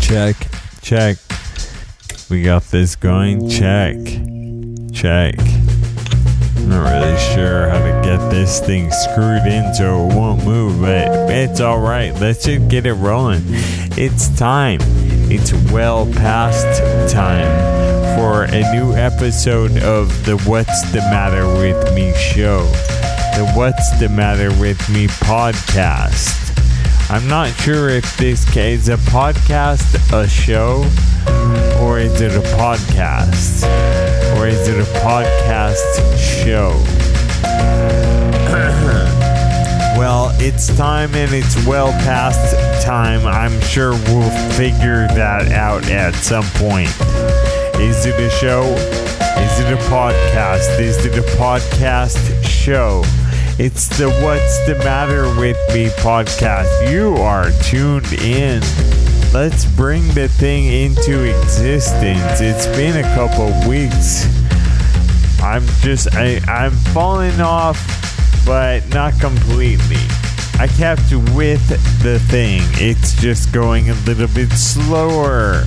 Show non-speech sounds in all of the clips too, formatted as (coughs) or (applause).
Check, check. We got this going. Check, check. I'm Not really sure how to get this thing screwed in so it won't move, but it's all right. Let's just get it rolling. It's time. It's well past time for a new episode of the What's the Matter with Me show, the What's the Matter with Me podcast. I'm not sure if this is a podcast, a show, or is it a podcast? Or is it a podcast show? (coughs) well, it's time and it's well past time. I'm sure we'll figure that out at some point. Is it a show? Is it a podcast? Is it a podcast show? It's the What's the Matter with Me podcast. You are tuned in. Let's bring the thing into existence. It's been a couple weeks. I'm just I, I'm falling off, but not completely. I kept with the thing. It's just going a little bit slower.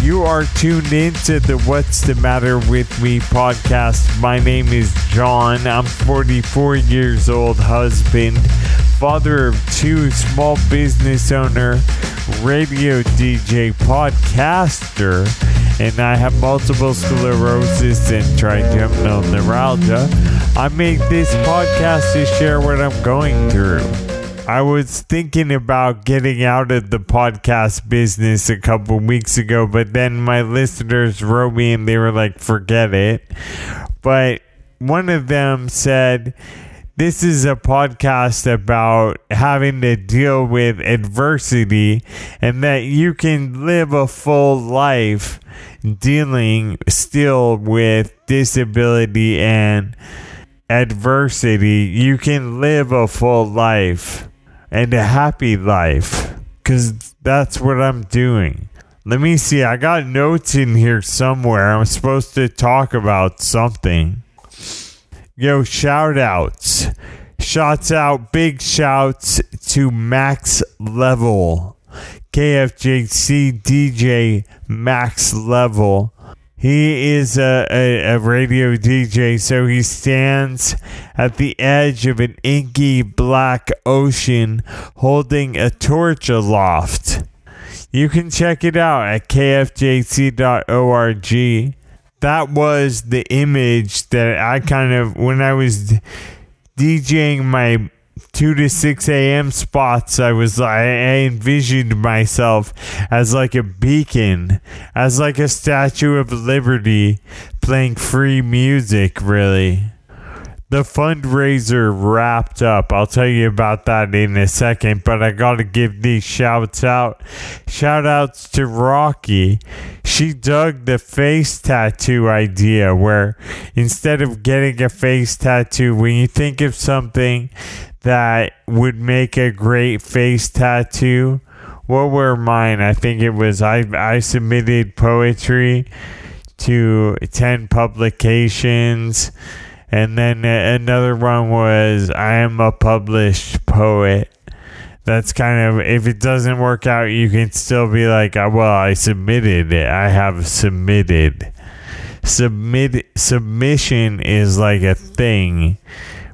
You are tuned into the What's the Matter with Me podcast. My name is John. I'm 44 years old, husband, father of two, small business owner, radio DJ, podcaster, and I have multiple sclerosis and trigeminal neuralgia. I make this podcast to share what I'm going through. I was thinking about getting out of the podcast business a couple weeks ago, but then my listeners wrote me and they were like, forget it. But one of them said, this is a podcast about having to deal with adversity and that you can live a full life dealing still with disability and adversity. You can live a full life and a happy life because that's what I'm doing. Let me see. I got notes in here somewhere. I'm supposed to talk about something. Yo, shout outs. Shouts out, big shouts to Max Level, KFJC DJ Max Level. He is a, a, a, radio DJ, so he stands at the edge of an inky black ocean holding a torch aloft. You can check it out at kfjc.org. That was the image that I kind of, when I was DJing my 2 to 6 a.m. spots, I was I envisioned myself as like a beacon, as like a statue of liberty playing free music, really. The fundraiser wrapped up. I'll tell you about that in a second, but I got to give these shouts out. Shout outs to Rocky. She dug the face tattoo idea where instead of getting a face tattoo, when you think of something that would make a great face tattoo, what were mine? I think it was I, I submitted poetry to 10 publications and then uh, another one was I am a published poet. That's kind of if it doesn't work out, you can still be like, oh, well, I submitted it. I have submitted. Submit submission is like a thing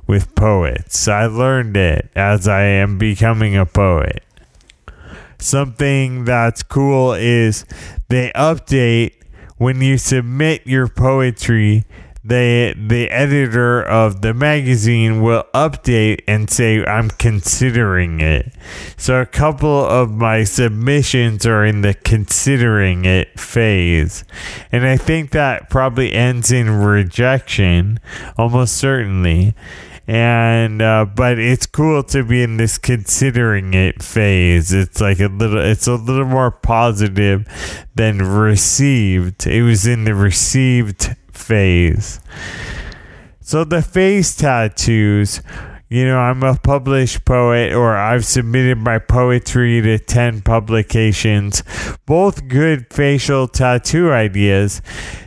with poets. I learned it as I am becoming a poet. Something that's cool is they update when you submit your poetry the the editor of the magazine will update and say I'm considering it. So a couple of my submissions are in the considering it phase. And I think that probably ends in rejection almost certainly. And uh, but it's cool to be in this considering it phase. It's like a little it's a little more positive than received. It was in the received phase. So the face tattoos, you know, I'm a published poet or I've submitted my poetry to 10 publications, both good facial tattoo ideas.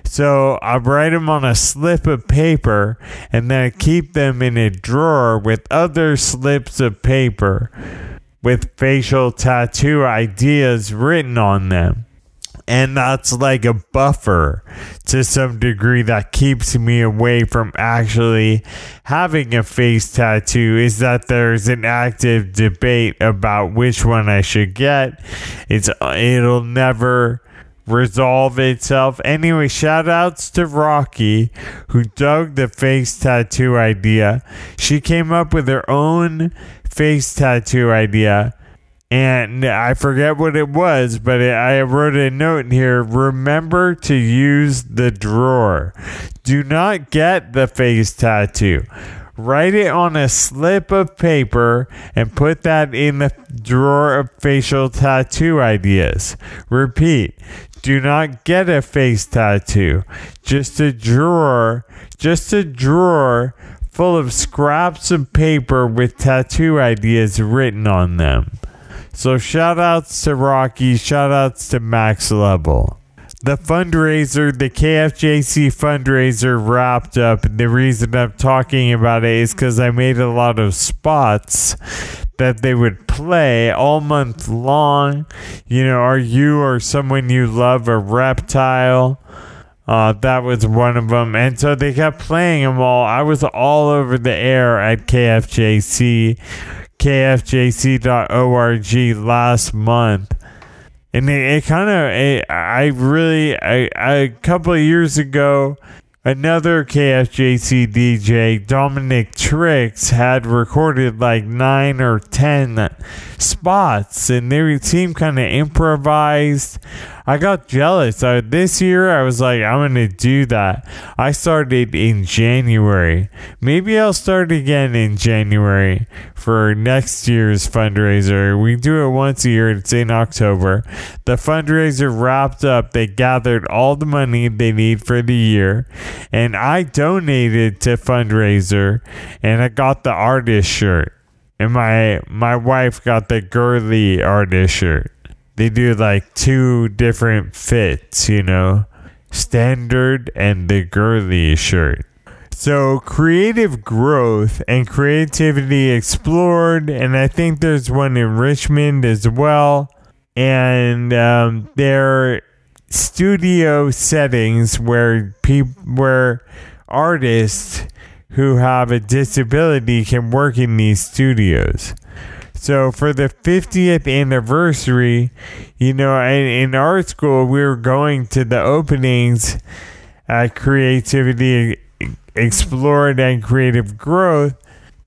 So I write them on a slip of paper and then I keep them in a drawer with other slips of paper with facial tattoo ideas written on them. And that's like a buffer to some degree that keeps me away from actually having a face tattoo. Is that there's an active debate about which one I should get. It's it'll never resolve itself. Anyway, shout outs to Rocky, who dug the face tattoo idea. She came up with her own face tattoo idea. And I forget what it was, but I wrote a note in here. Remember to use the drawer. Do not get the face tattoo. Write it on a slip of paper and put that in the drawer of facial tattoo ideas. Repeat do not get a face tattoo. Just a drawer, just a drawer full of scraps of paper with tattoo ideas written on them. So shout outs to Rocky, shout outs to Max Level. The fundraiser, the KFJC fundraiser wrapped up. The reason I'm talking about it is because I made a lot of spots that they would play all month long. You know, are you or someone you love a reptile? Uh, that was one of them. And so they kept playing them all. I was all over the air at KFJC kfjc.org last month. And it, it kind of, I really, I, a couple of years ago, another KFJC DJ, Dominic Tricks, had recorded like nine or ten spots, and they seemed kind of improvised. I got jealous. Uh, this year, I was like, I'm going to do that. I started in January. Maybe I'll start again in January for next year's fundraiser. We do it once a year, it's in October. The fundraiser wrapped up. They gathered all the money they need for the year, and I donated to fundraiser, and I got the artist shirt. And my my wife got the girly artist shirt they do like two different fits, you know, standard and the girly shirt. So, creative growth and creativity explored, and I think there's one in Richmond as well. And um, are studio settings where people, where artists who have a disability can work in these studios. So for the 50th anniversary, you know, in, in art school, we were going to the openings at Creativity Explored and Creative Growth,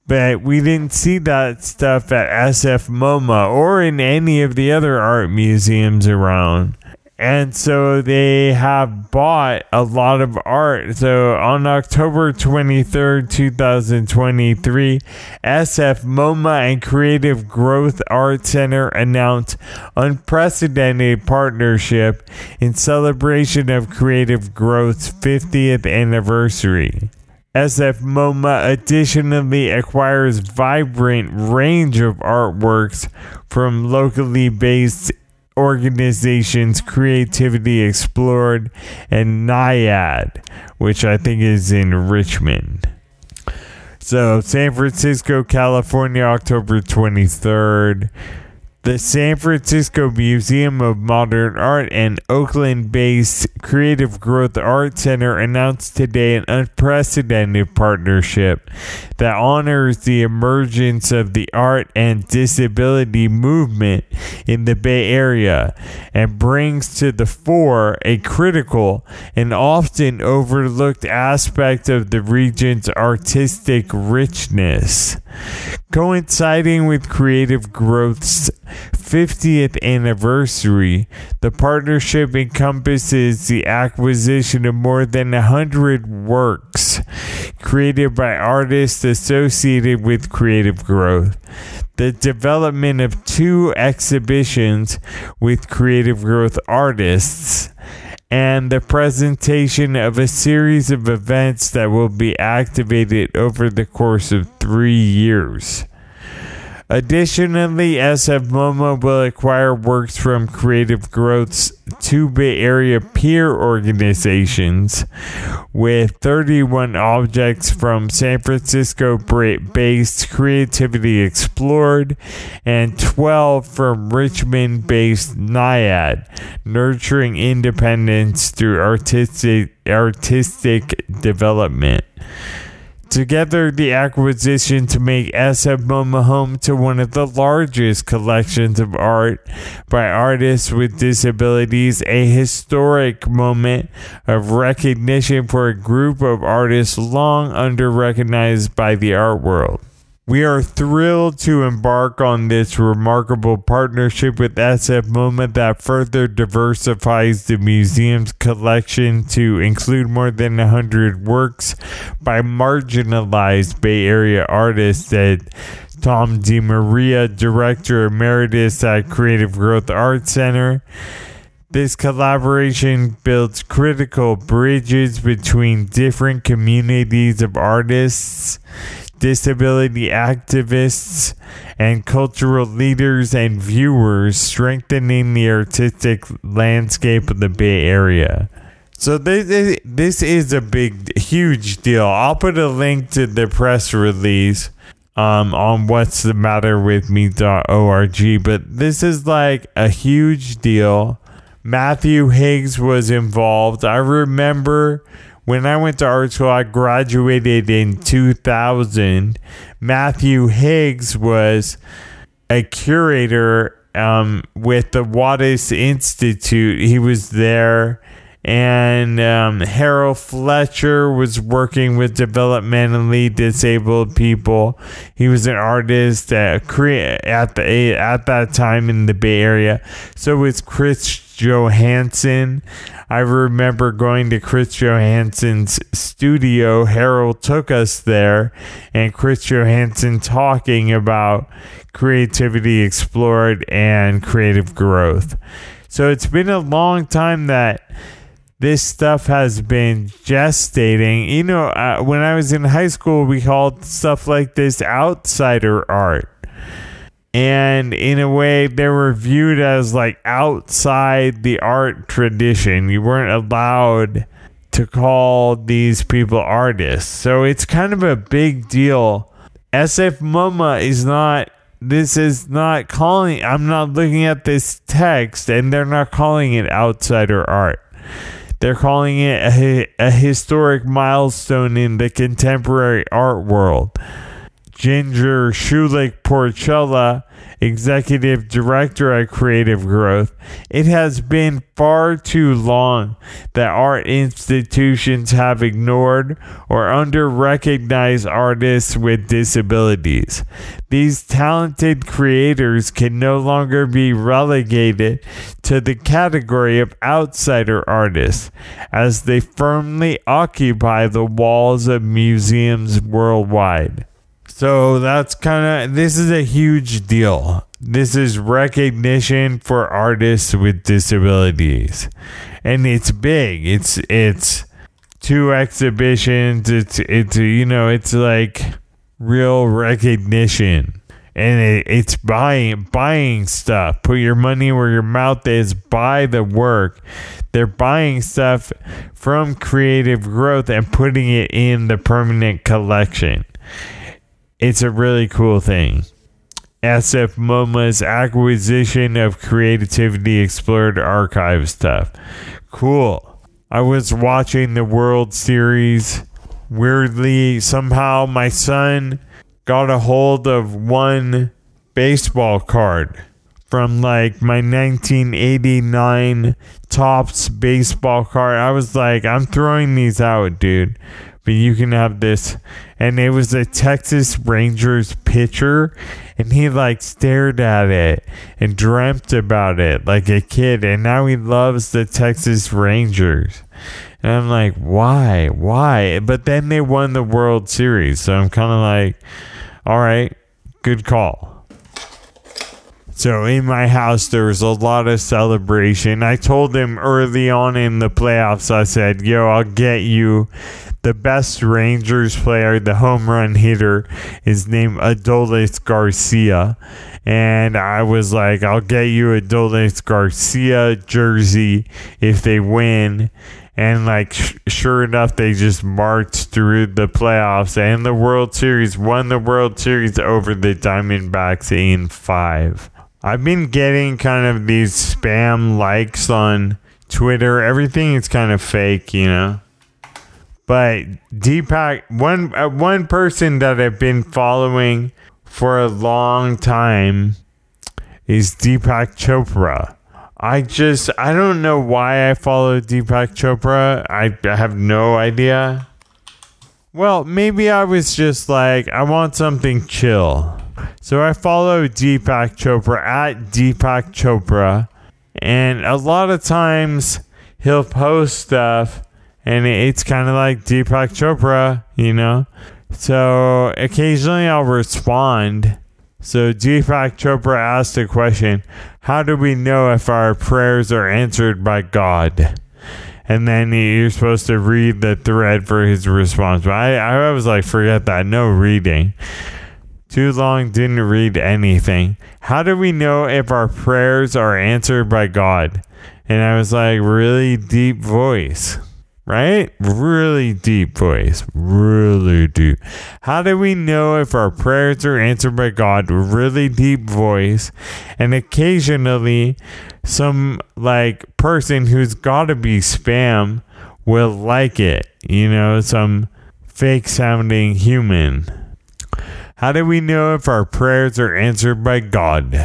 but we didn't see that stuff at SF MoMA or in any of the other art museums around. And so they have bought a lot of art. So on October 23rd, 2023, SF MoMA and Creative Growth Art Center announced unprecedented partnership in celebration of Creative Growth's 50th anniversary. SF MoMA additionally acquires vibrant range of artworks from locally based organizations Creativity Explored and NIAD, which I think is in Richmond. So, San Francisco, California, October 23rd. The San Francisco Museum of Modern Art and Oakland based Creative Growth Art Center announced today an unprecedented partnership that honors the emergence of the art and disability movement in the Bay Area and brings to the fore a critical and often overlooked aspect of the region's artistic richness. Coinciding with Creative Growth's 50th anniversary, the partnership encompasses the acquisition of more than 100 works created by artists associated with creative growth, the development of two exhibitions with creative growth artists, and the presentation of a series of events that will be activated over the course of three years. Additionally, SF MoMA will acquire works from Creative Growth's two Bay Area peer organizations with 31 objects from San Francisco based Creativity Explored and 12 from Richmond based NIAD, Nurturing Independence Through Artistic, artistic Development. Together, the acquisition to make SF MoMA home to one of the largest collections of art by artists with disabilities, a historic moment of recognition for a group of artists long under recognized by the art world. We are thrilled to embark on this remarkable partnership with SF MoMA that further diversifies the museum's collection to include more than 100 works by marginalized Bay Area artists that Tom di Maria, Director Emeritus at Creative Growth Art Center. This collaboration builds critical bridges between different communities of artists disability activists, and cultural leaders and viewers, strengthening the artistic landscape of the Bay Area. So this this is a big, huge deal. I'll put a link to the press release um, on what's the matter with me.org, but this is like a huge deal. Matthew Higgs was involved. I remember when I went to art school, I graduated in 2000. Matthew Higgs was a curator um, with the Wattis Institute. He was there. And um, Harrell Fletcher was working with developmentally disabled people. He was an artist at, at the at that time in the Bay Area. So was Chris Johanson. I remember going to Chris Johanson's studio. Harrell took us there, and Chris Johanson talking about creativity explored and creative growth. So it's been a long time that this stuff has been gestating. You know, uh, when I was in high school, we called stuff like this outsider art. And in a way they were viewed as like outside the art tradition. You weren't allowed to call these people artists. So it's kind of a big deal. Sf moma is not this is not calling i'm not looking at this text and they're not calling it outsider art they're calling it a, a historic milestone in the contemporary art world Ginger Shulick Porcella, Executive Director at Creative Growth, it has been far too long that art institutions have ignored or under recognized artists with disabilities. These talented creators can no longer be relegated to the category of outsider artists as they firmly occupy the walls of museums worldwide. So that's kind of this is a huge deal. This is recognition for artists with disabilities. And it's big. It's it's two exhibitions. It's it's you know, it's like real recognition. And it, it's buying buying stuff. Put your money where your mouth is. Buy the work. They're buying stuff from creative growth and putting it in the permanent collection it's a really cool thing. SF MoMA's acquisition of Creativity Explored archive stuff. Cool. I was watching the World Series. Weirdly, somehow my son got a hold of one baseball card from like my 1989 Topps baseball card. I was like, I'm throwing these out, dude but you can have this. And it was a Texas Rangers pitcher, and he like stared at it and dreamt about it like a kid, and now he loves the Texas Rangers. And I'm like, why? Why? But then they won the World Series, so I'm kind of like, all right, good call. So in my house, there was a lot of celebration. I told him early on in the playoffs, I said, yo, I'll get you the best Rangers player, the home run hitter, is named Adolis Garcia. And I was like, I'll get you a Adolis Garcia jersey if they win. And like, sh- sure enough, they just marched through the playoffs and the World Series, won the World Series over the Diamondbacks in five. I've been getting kind of these spam likes on Twitter. Everything is kind of fake, you know. But Deepak, one uh, one person that I've been following for a long time is Deepak Chopra. I just I don't know why I follow Deepak Chopra. I, I have no idea. Well, maybe I was just like I want something chill. So I follow Deepak Chopra at Deepak Chopra and a lot of times he'll post stuff and it's kind of like Deepak Chopra, you know. So occasionally I'll respond. So Deepak Chopra asked a question How do we know if our prayers are answered by God? And then you're supposed to read the thread for his response. But I, I was like, forget that. No reading. Too long, didn't read anything. How do we know if our prayers are answered by God? And I was like, really deep voice right? Really deep voice, really deep. How do we know if our prayers are answered by God? Really deep voice, and occasionally some like person who's got to be spam will like it, you know, some fake sounding human. How do we know if our prayers are answered by God?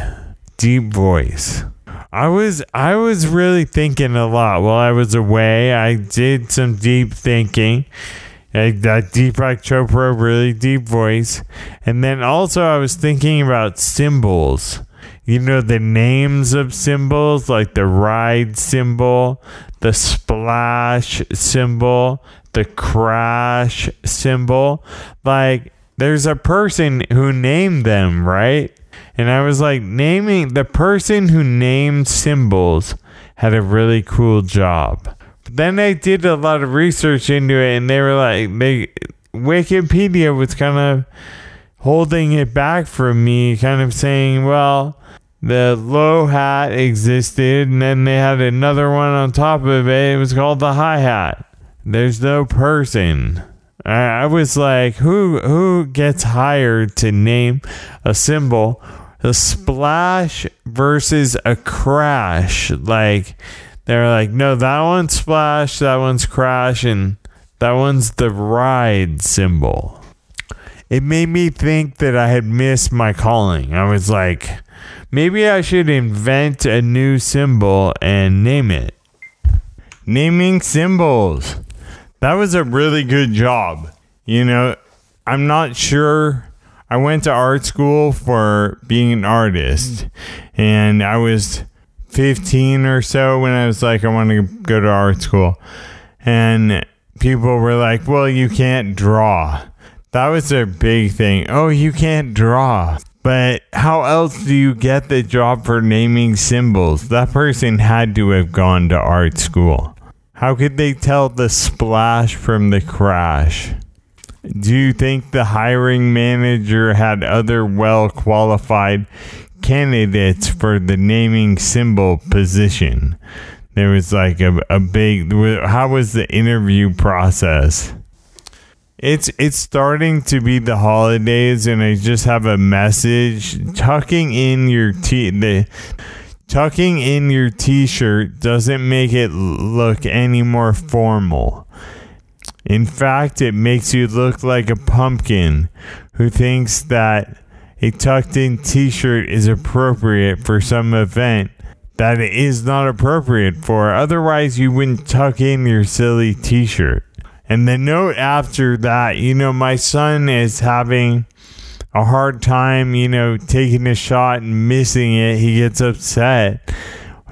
Deep voice. I was I was really thinking a lot while I was away. I did some deep thinking. Like that Deepak Chopra really deep voice. And then also I was thinking about cymbals. You know the names of cymbals like the ride cymbal, the splash cymbal, the crash cymbal. Like there's a person who named them, right? And I was like, naming the person who named cymbals had a really cool job. But then I did a lot of research into it, and they were like, they Wikipedia was kind of holding it back from me, kind of saying, well, the low hat existed, and then they had another one on top of it. It was called the hi hat. There's no person. I, was like, who who gets hired to name a cymbal the splash versus a crash. Like they're like, no, that one's splash, that one's crash, and that one's the ride cymbal. It made me think that I had missed my calling. I was like, maybe I should invent a new cymbal and name it. Naming cymbals. That was a really good job. You know, I'm not sure I went to art school for being an artist, and I was 15 or so when I was like, I want to go to art school. And people were like, well, you can't draw. That was a big thing. Oh, you can't draw. But how else do you get the job for naming cymbals? That person had to have gone to art school. How could they tell the splash from the crash? Do you think the hiring manager had other well qualified candidates for the naming cymbal position? There was like a, a big. How was the interview process? It's it's starting to be the holidays, and I just have a message. Tucking in your t the tucking in your t-shirt doesn't make it look any more formal. In fact, it makes you look like a pumpkin who thinks that a tucked in t shirt is appropriate for some event that it is not appropriate for. Otherwise, you wouldn't tuck in your silly t shirt. And the note after that, you know, my son is having a hard time, you know, taking a shot and missing it. He gets upset.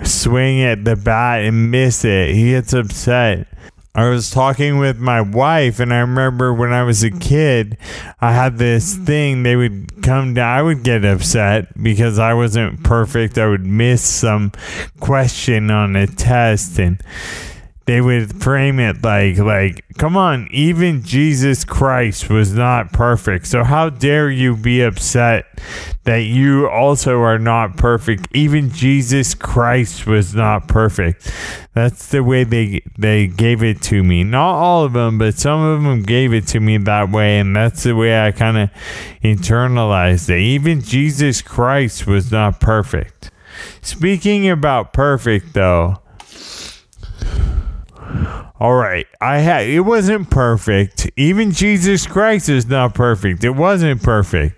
Swing at the bat and miss it. He gets upset. I was talking with my wife, and I remember when I was a kid, I had this thing. They would come down, I would get upset because I wasn't perfect. I would miss some question on a test, and they would frame it like like come on even jesus christ was not perfect. So how dare you be upset that you also are not perfect? Even jesus christ was not perfect. That's the way they they gave it to me. Not all of them but some of them gave it to me that way and that's the way i kind of internalized it. Even jesus christ was not perfect. Speaking about perfect though all right, I had it wasn't perfect. Even Jesus Christ is not perfect. It wasn't perfect,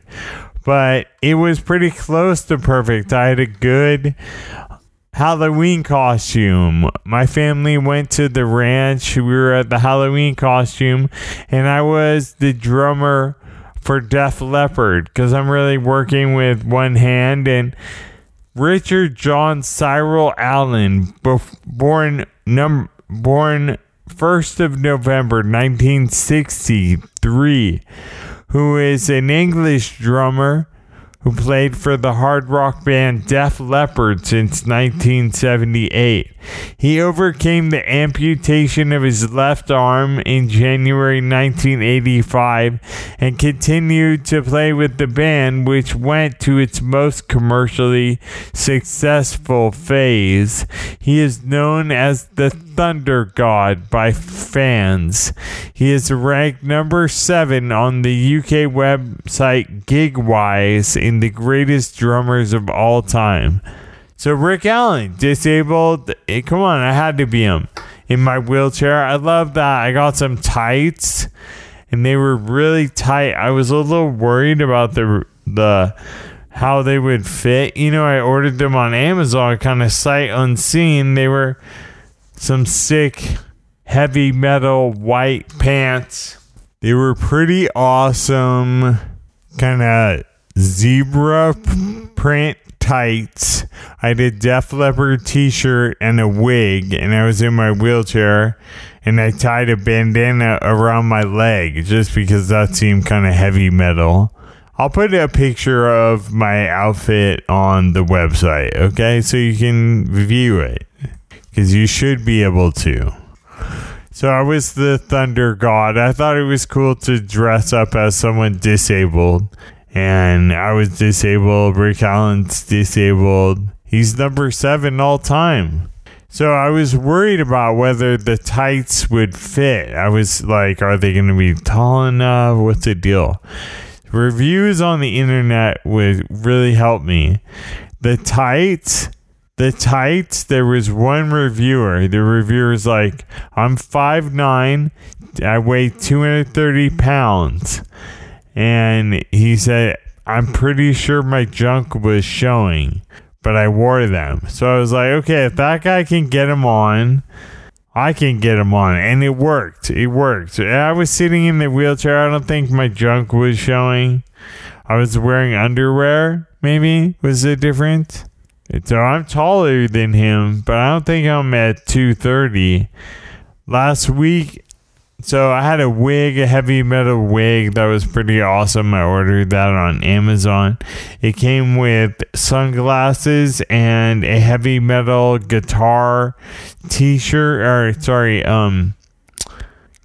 but it was pretty close to perfect. I had a good Halloween costume. My family went to the ranch. We were at the Halloween costume, and I was the drummer for Def Leppard because I'm really working with one hand and. Richard John Cyril Allen, born num- born 1st of November 1963, who is an English drummer who played for the hard rock band Def Leppard since 1978. He overcame the amputation of his left arm in January 1985 and continued to play with the band, which went to its most commercially successful phase. He is known as the Thunder God by fans. He is ranked number seven on the UK website Gigwise in the greatest drummers of all time. So Rick Allen, disabled. eh, Come on, I had to be him in my wheelchair. I love that. I got some tights, and they were really tight. I was a little worried about the the how they would fit. You know, I ordered them on Amazon, kind of sight unseen. They were some sick heavy metal white pants. They were pretty awesome, kind of zebra print tights. I had a Def Leppard t shirt and a wig, and I was in my wheelchair. And I tied a bandana around my leg just because that seemed kind of heavy metal. I'll put a picture of my outfit on the website, okay? So you can view it because you should be able to. So I was the thunder god. I thought it was cool to dress up as someone disabled. And I was disabled. Rick Allen's disabled. He's number seven all time. So I was worried about whether the tights would fit. I was like, are they going to be tall enough? What's the deal? Reviews on the internet would really help me. The tights the tights, there was one reviewer. The reviewer's like, I'm 5'9, I weigh 230 pounds. And he said, I'm pretty sure my junk was showing, but I wore them. So I was like, okay, if that guy can get them on, I can get them on. And it worked. It worked. I was sitting in the wheelchair. I don't think my junk was showing. I was wearing underwear, maybe, was the difference. So I'm taller than him, but I don't think I'm at 230. Last week, so I had a wig, a heavy metal wig that was pretty awesome. I ordered that on Amazon. It came with sunglasses and a heavy metal guitar t-shirt or sorry, um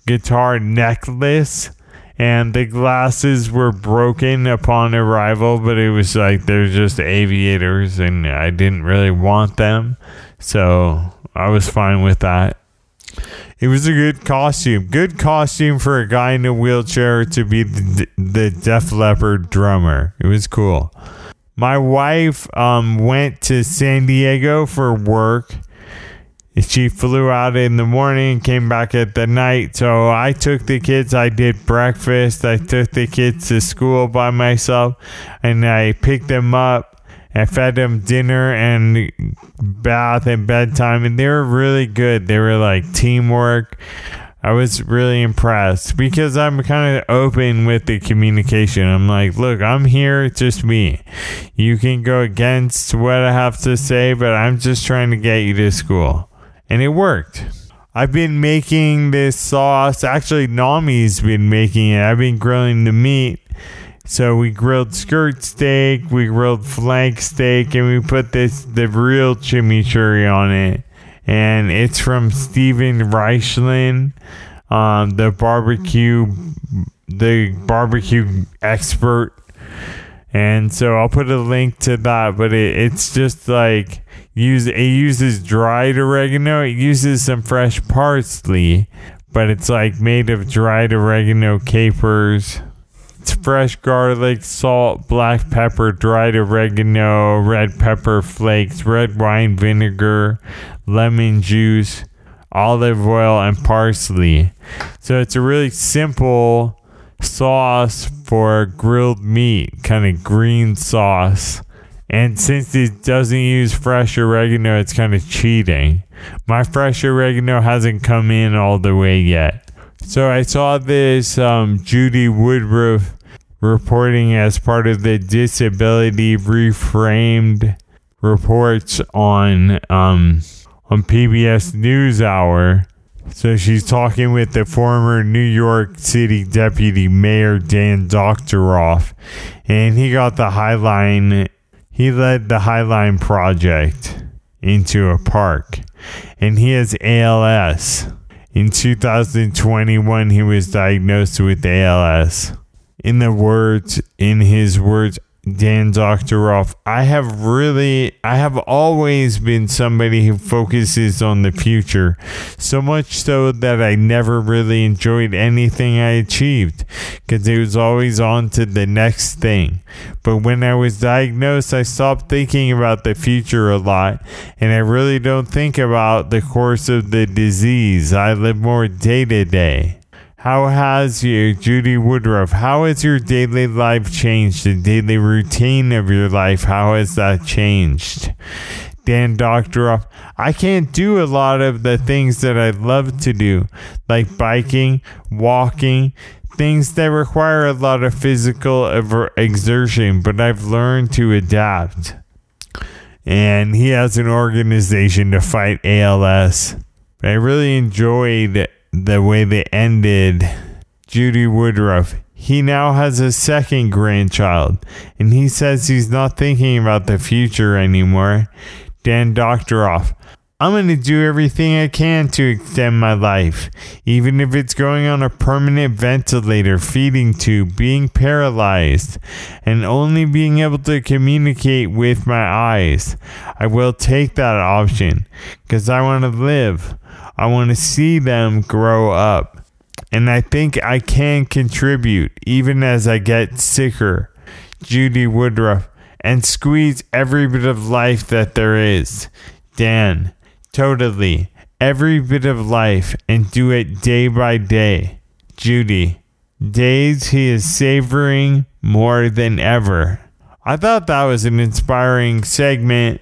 guitar necklace and the glasses were broken upon arrival, but it was like they're just aviators, and I didn't really want them, so I was fine with that. It was a good costume, good costume for a guy in a wheelchair to be the, the Def Leppard drummer. It was cool. My wife um, went to San Diego for work she flew out in the morning, came back at the night. So I took the kids, I did breakfast, I took the kids to school by myself, and I picked them up. I fed them dinner and bath and bedtime, and they were really good. They were like teamwork. I was really impressed because I'm kind of open with the communication. I'm like, look, I'm here, it's just me. You can go against what I have to say, but I'm just trying to get you to school and it worked. I've been making this sauce. Actually, Nami's been making it. I've been grilling the meat. So we grilled skirt steak, we grilled flank steak, and we put this the real chimichurri on it. and it's from Steven Raichlen, um, the barbecue, the barbecue expert. And so I'll put a link to that, but it, it's just like use it uses dried oregano. It uses some fresh parsley, but it's like made of dried oregano, capers, it's fresh garlic, salt, black pepper, dried oregano, red pepper flakes, red wine vinegar, lemon juice, olive oil, and parsley. So it's a really simple sauce for grilled meat, kind of green sauce. And since it doesn't use fresh oregano, it's kind of cheating. My fresh oregano hasn't come in all the way yet. So I saw this um, Judy Woodruff reporting as part of the Disability Reframed reports on um, on PBS NewsHour. So she's talking with the former New York City Deputy Mayor Dan Doctoroff, and he got the Highline. He led the Highline project into a park, and he has ALS. In 2021, he was diagnosed with ALS. In the words, in his words, Dan Doctoroff, I have really, I have always been somebody who focuses on the future, so much so that I never really enjoyed anything I achieved because it was always on to the next thing. But when I was diagnosed, I stopped thinking about the future a lot, and I really don't think about the course of the disease. I live more day to day. How has you, Judy Woodruff, how has your daily life changed? The daily routine of your life, how has that changed? Dan Doctoroff, I can't do a lot of the things that I love to do, like biking, walking, things that require a lot of physical exertion, but I've learned to adapt. And he has an organization to fight ALS. I really enjoyed the way they ended Judy Woodruff. He now has a second grandchild, and he says he's not thinking about the future anymore. Dan Doctoroff. I'm going to do everything I can to extend my life, even if it's going on a permanent ventilator, feeding tube, being paralyzed, and only being able to communicate with my eyes. I will take that option because I want to live. I want to see them grow up. And I think I can contribute even as I get sicker. Judy Woodruff. And squeeze every bit of life that there is. Dan. Totally. Every bit of life and do it day by day. Judy. Days he is savoring more than ever. I thought that was an inspiring segment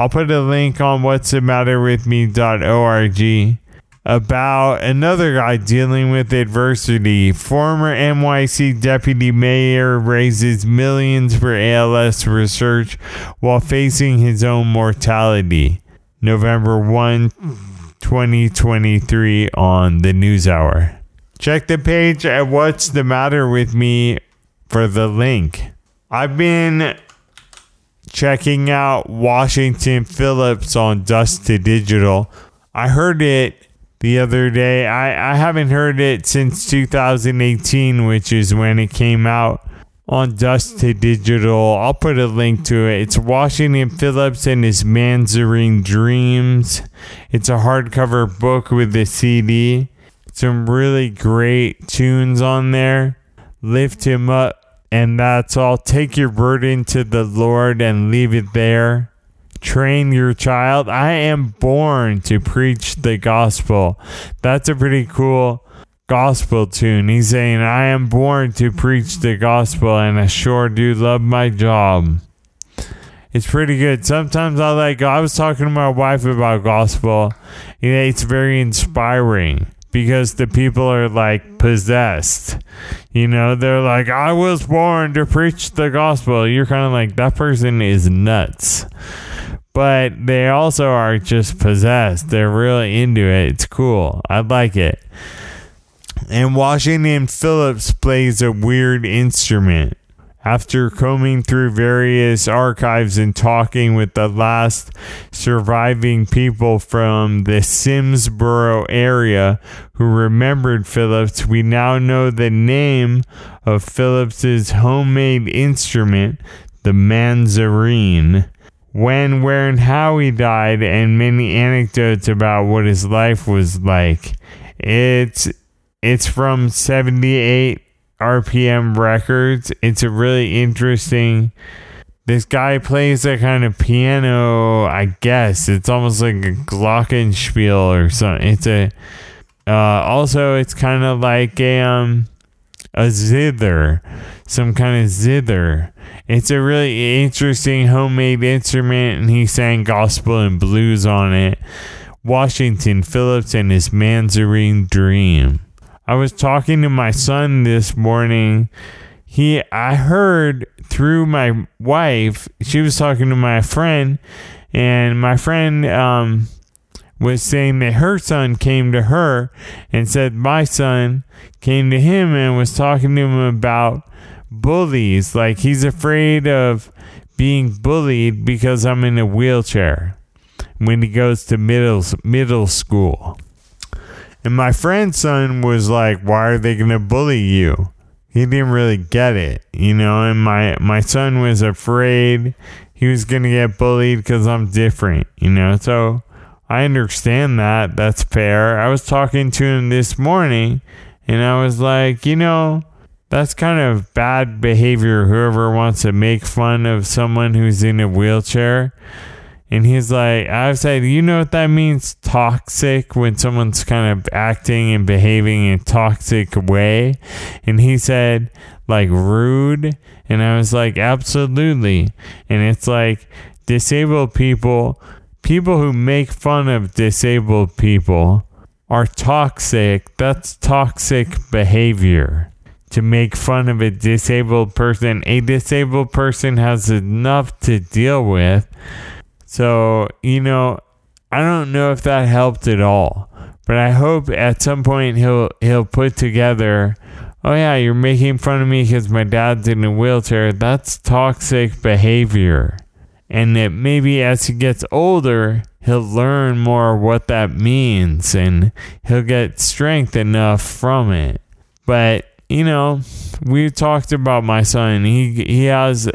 I'll put a link on what's the matter with me.org about another guy dealing with adversity. Former NYC deputy mayor raises millions for ALS research while facing his own mortality. November 1, 2023 on the News Hour. Check the page at What's the Matter with Me for the link. I've been checking out Washington Phillips on Dust to Digital. I heard it the other day. I, I haven't heard it since 2018, which is when it came out on Dust to Digital. I'll put a link to it. It's Washington Phillips and his Manzarene Dreams. It's a hardcover book with a CD. Some really great tunes on there. Lift him up and that's all. Take your burden to the Lord and leave it there. Train your child. I am born to preach the gospel. That's a pretty cool gospel tune. He's saying, I am born to preach the gospel, and I sure do love my job. It's pretty good. Sometimes I like, I was talking to my wife about gospel. You know, it's very inspiring because the people are like possessed. You know, they're like, I was born to preach the gospel. You're kind of like, that person is nuts. But they also are just possessed. They're really into it. It's cool. I like it. And Washington Phillips plays a weird instrument. After combing through various archives and talking with the last surviving people from the Simsboro area who remembered Phillips, we now know the name of Phillips's homemade instrument, the manzarene. When, where, and how he died, and many anecdotes about what his life was like. It's it's from 78 RPM Records. It's a really interesting. This guy plays a kind of piano, I guess. It's almost like a glockenspiel or something. It's a. Uh, also, it's kind of like a um, a zither, some kind of zither. It's a really interesting homemade instrument, and he sang gospel and blues on it. Washington Phillips and his Manzarene Dream. I was talking to my son this morning. He, I heard through my wife, she was talking to my friend, and my friend um, was saying that her son came to her and said my son came to him and was talking to him about bullies. Like he's afraid of being bullied because I'm in a wheelchair when he goes to middle middle school. And my friend's son was like, "Why are they gonna bully you?" He didn't really get it, you know. And my my son was afraid he was gonna get bullied because I'm different, you know. So I understand that. That's fair. I was talking to him this morning, and I was like, you know, that's kind of bad behavior. Whoever wants to make fun of someone who's in a wheelchair and he's like, I said, you know what that means? Toxic when someone's kind of acting and behaving in a toxic way. And he said, like, rude. And I was like, absolutely. And it's like, disabled people, people who make fun of disabled people are toxic. That's toxic behavior. To make fun of a disabled person, a disabled person has enough to deal with so, you know, I don't know if that helped at all, but I hope at some point he'll he'll put together, "Oh yeah, you're making fun of me cuz my dad's in a wheelchair. That's toxic behavior." And that maybe as he gets older, he'll learn more what that means and he'll get strength enough from it. But, you know, we talked about my son. He he has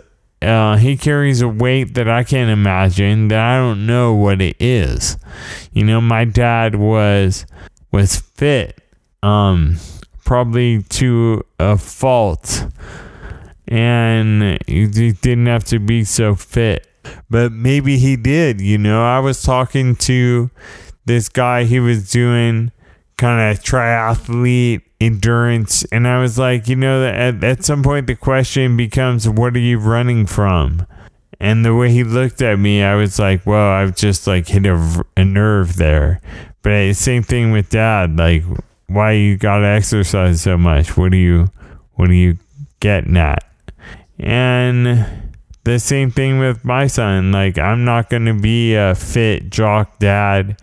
uh, he carries a weight that I can't imagine that I don't know what it is. You know, my dad was was fit, um, probably to a fault, and he didn't have to be so fit, but maybe he did. You know, I was talking to this guy. He was doing kind of triathlete endurance. And I was like, you know, at, at some point the question becomes, what are you running from? And the way he looked at me, I was like, well, I've just like hit a, a nerve there. But same thing with dad. Like, why you gotta exercise so much? What are you, what are you getting at? And the same thing with my son. Like, I'm not gonna be a fit jock dad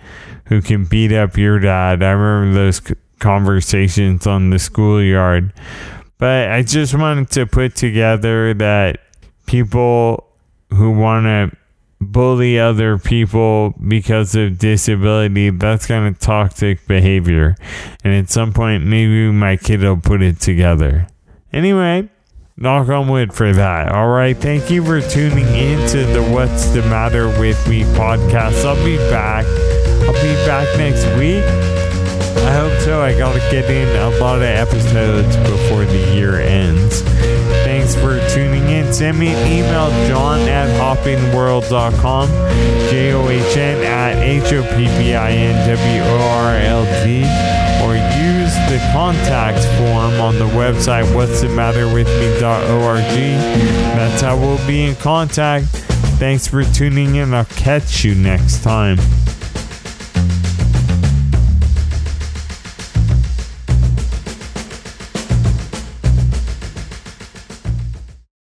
who can beat up your dad. I remember those conversations on the schoolyard. But I just wanted to put together that people who want to bully other people because of disability, that's kind of toxic behavior. And at some point, maybe my kid will put it together. Anyway, knock on wood for that. All right. Thank you for tuning in to the What's the Matter with Me podcast. I'll be back. I'll be back next week. I hope so. I gotta get in a lot of episodes before the year ends. Thanks for tuning in. Send me an email, john at hoppinworld.com, J O H N at H O P P I N W O R L D, or use the contact form on the website what's the matter with me.org. That's how we'll be in contact. Thanks for tuning in. I'll catch you next time.